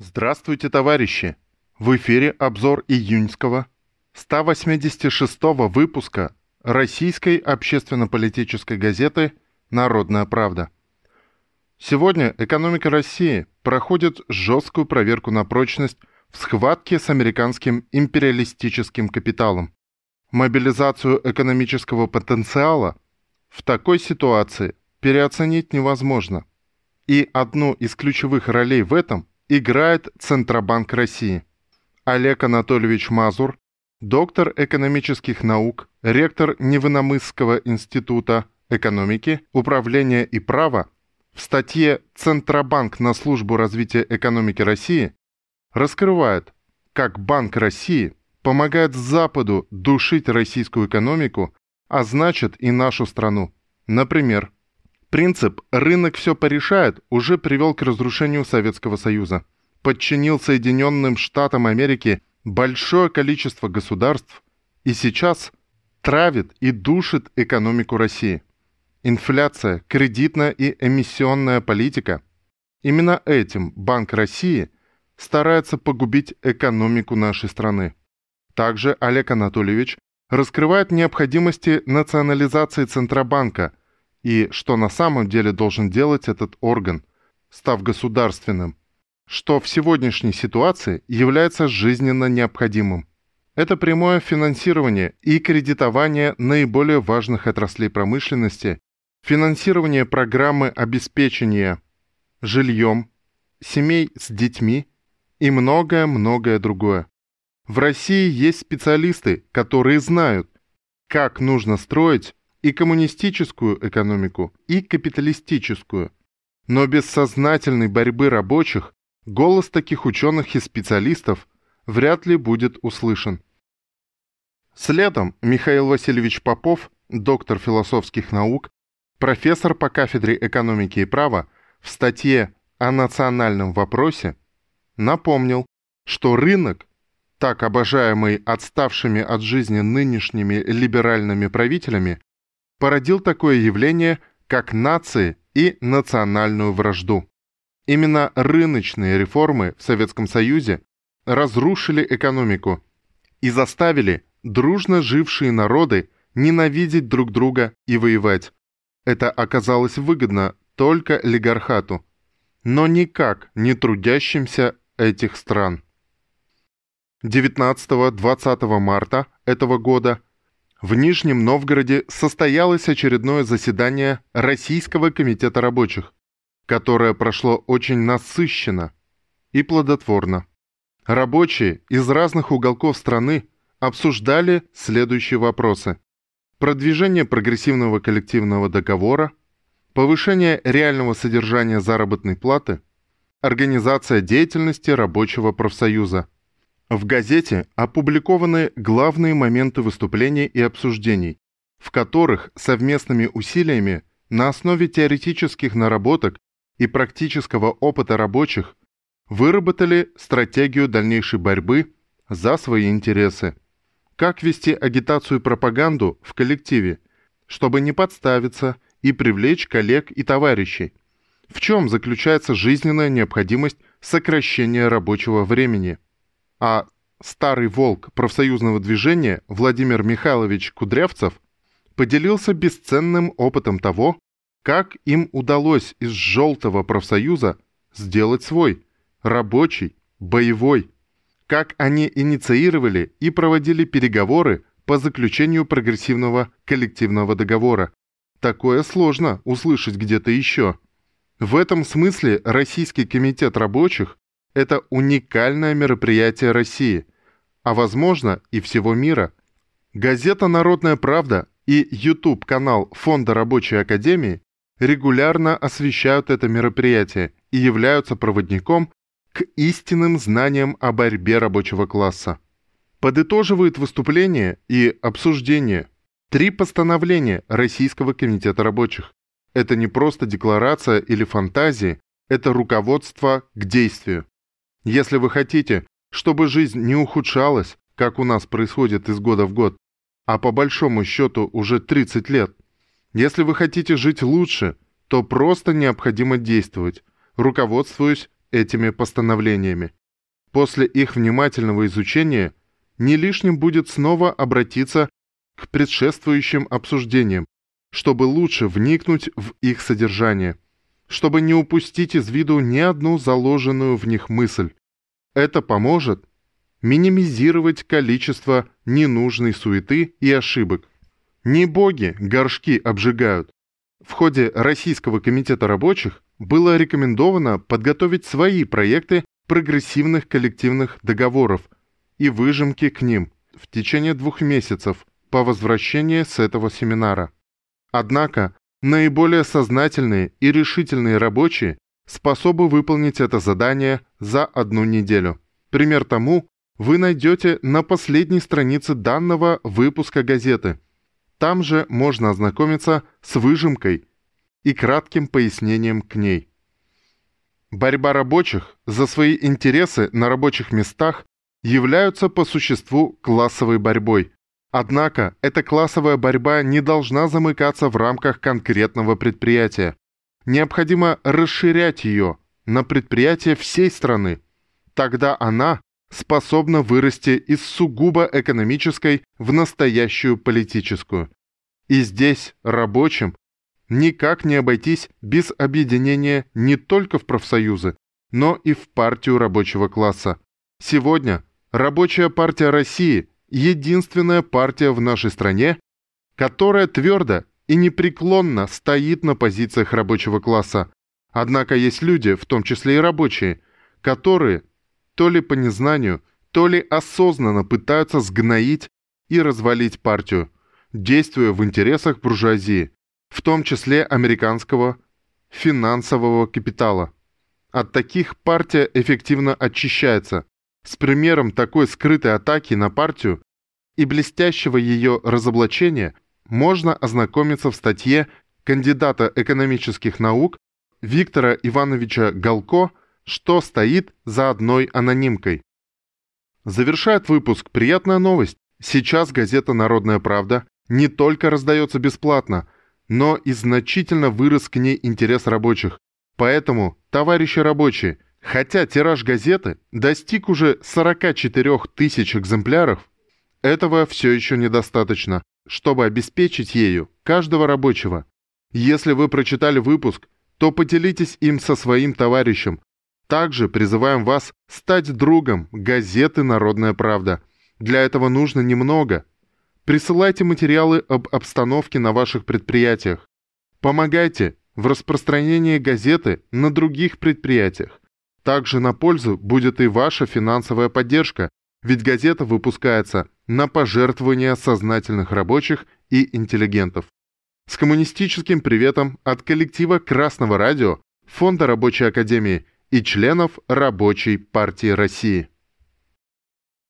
Здравствуйте, товарищи! В эфире обзор июньского 186 выпуска российской общественно-политической газеты «Народная правда». Сегодня экономика России проходит жесткую проверку на прочность в схватке с американским империалистическим капиталом. Мобилизацию экономического потенциала в такой ситуации переоценить невозможно. И одну из ключевых ролей в этом играет Центробанк России. Олег Анатольевич Мазур, доктор экономических наук, ректор Невыномысского института экономики, управления и права, в статье «Центробанк на службу развития экономики России» раскрывает, как Банк России помогает Западу душить российскую экономику, а значит и нашу страну. Например, принцип «рынок все порешает» уже привел к разрушению Советского Союза. Подчинил Соединенным Штатам Америки большое количество государств и сейчас травит и душит экономику России. Инфляция, кредитная и эмиссионная политика. Именно этим Банк России старается погубить экономику нашей страны. Также Олег Анатольевич раскрывает необходимости национализации Центробанка и что на самом деле должен делать этот орган, став государственным, что в сегодняшней ситуации является жизненно необходимым. Это прямое финансирование и кредитование наиболее важных отраслей промышленности, финансирование программы обеспечения жильем, семей с детьми и многое-многое другое. В России есть специалисты, которые знают, как нужно строить и коммунистическую экономику, и капиталистическую. Но без сознательной борьбы рабочих голос таких ученых и специалистов вряд ли будет услышан. Следом Михаил Васильевич Попов, доктор философских наук, профессор по кафедре экономики и права, в статье о национальном вопросе напомнил, что рынок так обожаемый отставшими от жизни нынешними либеральными правителями, породил такое явление, как нации и национальную вражду. Именно рыночные реформы в Советском Союзе разрушили экономику и заставили дружно жившие народы ненавидеть друг друга и воевать. Это оказалось выгодно только олигархату, но никак не трудящимся этих стран. 19-20 марта этого года в Нижнем Новгороде состоялось очередное заседание Российского комитета рабочих, которое прошло очень насыщенно и плодотворно. Рабочие из разных уголков страны обсуждали следующие вопросы. Продвижение прогрессивного коллективного договора, повышение реального содержания заработной платы, организация деятельности рабочего профсоюза – в газете опубликованы главные моменты выступлений и обсуждений, в которых совместными усилиями на основе теоретических наработок и практического опыта рабочих выработали стратегию дальнейшей борьбы за свои интересы. Как вести агитацию и пропаганду в коллективе, чтобы не подставиться и привлечь коллег и товарищей. В чем заключается жизненная необходимость сокращения рабочего времени – а старый волк профсоюзного движения Владимир Михайлович Кудрявцев поделился бесценным опытом того, как им удалось из желтого профсоюза сделать свой, рабочий, боевой, как они инициировали и проводили переговоры по заключению прогрессивного коллективного договора. Такое сложно услышать где-то еще. В этом смысле Российский комитет рабочих это уникальное мероприятие России, а возможно и всего мира. Газета «Народная правда» и YouTube-канал Фонда Рабочей Академии регулярно освещают это мероприятие и являются проводником к истинным знаниям о борьбе рабочего класса. Подытоживает выступление и обсуждение три постановления Российского комитета рабочих. Это не просто декларация или фантазии, это руководство к действию. Если вы хотите, чтобы жизнь не ухудшалась, как у нас происходит из года в год, а по большому счету уже 30 лет, если вы хотите жить лучше, то просто необходимо действовать, руководствуясь этими постановлениями. После их внимательного изучения не лишним будет снова обратиться к предшествующим обсуждениям, чтобы лучше вникнуть в их содержание, чтобы не упустить из виду ни одну заложенную в них мысль. Это поможет минимизировать количество ненужной суеты и ошибок. Не боги горшки обжигают. В ходе Российского комитета рабочих было рекомендовано подготовить свои проекты прогрессивных коллективных договоров и выжимки к ним в течение двух месяцев по возвращении с этого семинара. Однако наиболее сознательные и решительные рабочие способны выполнить это задание за одну неделю. Пример тому вы найдете на последней странице данного выпуска газеты. Там же можно ознакомиться с выжимкой и кратким пояснением к ней. Борьба рабочих за свои интересы на рабочих местах являются по существу классовой борьбой. Однако эта классовая борьба не должна замыкаться в рамках конкретного предприятия. Необходимо расширять ее на предприятия всей страны. Тогда она способна вырасти из сугубо экономической в настоящую политическую. И здесь рабочим никак не обойтись без объединения не только в профсоюзы, но и в партию рабочего класса. Сегодня Рабочая партия России – единственная партия в нашей стране, которая твердо и непреклонно стоит на позициях рабочего класса. Однако есть люди, в том числе и рабочие, которые то ли по незнанию, то ли осознанно пытаются сгноить и развалить партию, действуя в интересах буржуазии, в том числе американского финансового капитала. От таких партия эффективно очищается. С примером такой скрытой атаки на партию и блестящего ее разоблачения можно ознакомиться в статье кандидата экономических наук Виктора Ивановича Галко «Что стоит за одной анонимкой?». Завершает выпуск приятная новость. Сейчас газета «Народная правда» не только раздается бесплатно – но и значительно вырос к ней интерес рабочих. Поэтому, товарищи рабочие, хотя тираж газеты достиг уже 44 тысяч экземпляров, этого все еще недостаточно, чтобы обеспечить ею каждого рабочего. Если вы прочитали выпуск, то поделитесь им со своим товарищем. Также призываем вас стать другом газеты «Народная правда». Для этого нужно немного – Присылайте материалы об обстановке на ваших предприятиях. Помогайте в распространении газеты на других предприятиях. Также на пользу будет и ваша финансовая поддержка, ведь газета выпускается на пожертвования сознательных рабочих и интеллигентов. С коммунистическим приветом от коллектива Красного радио, Фонда Рабочей Академии и членов Рабочей партии России.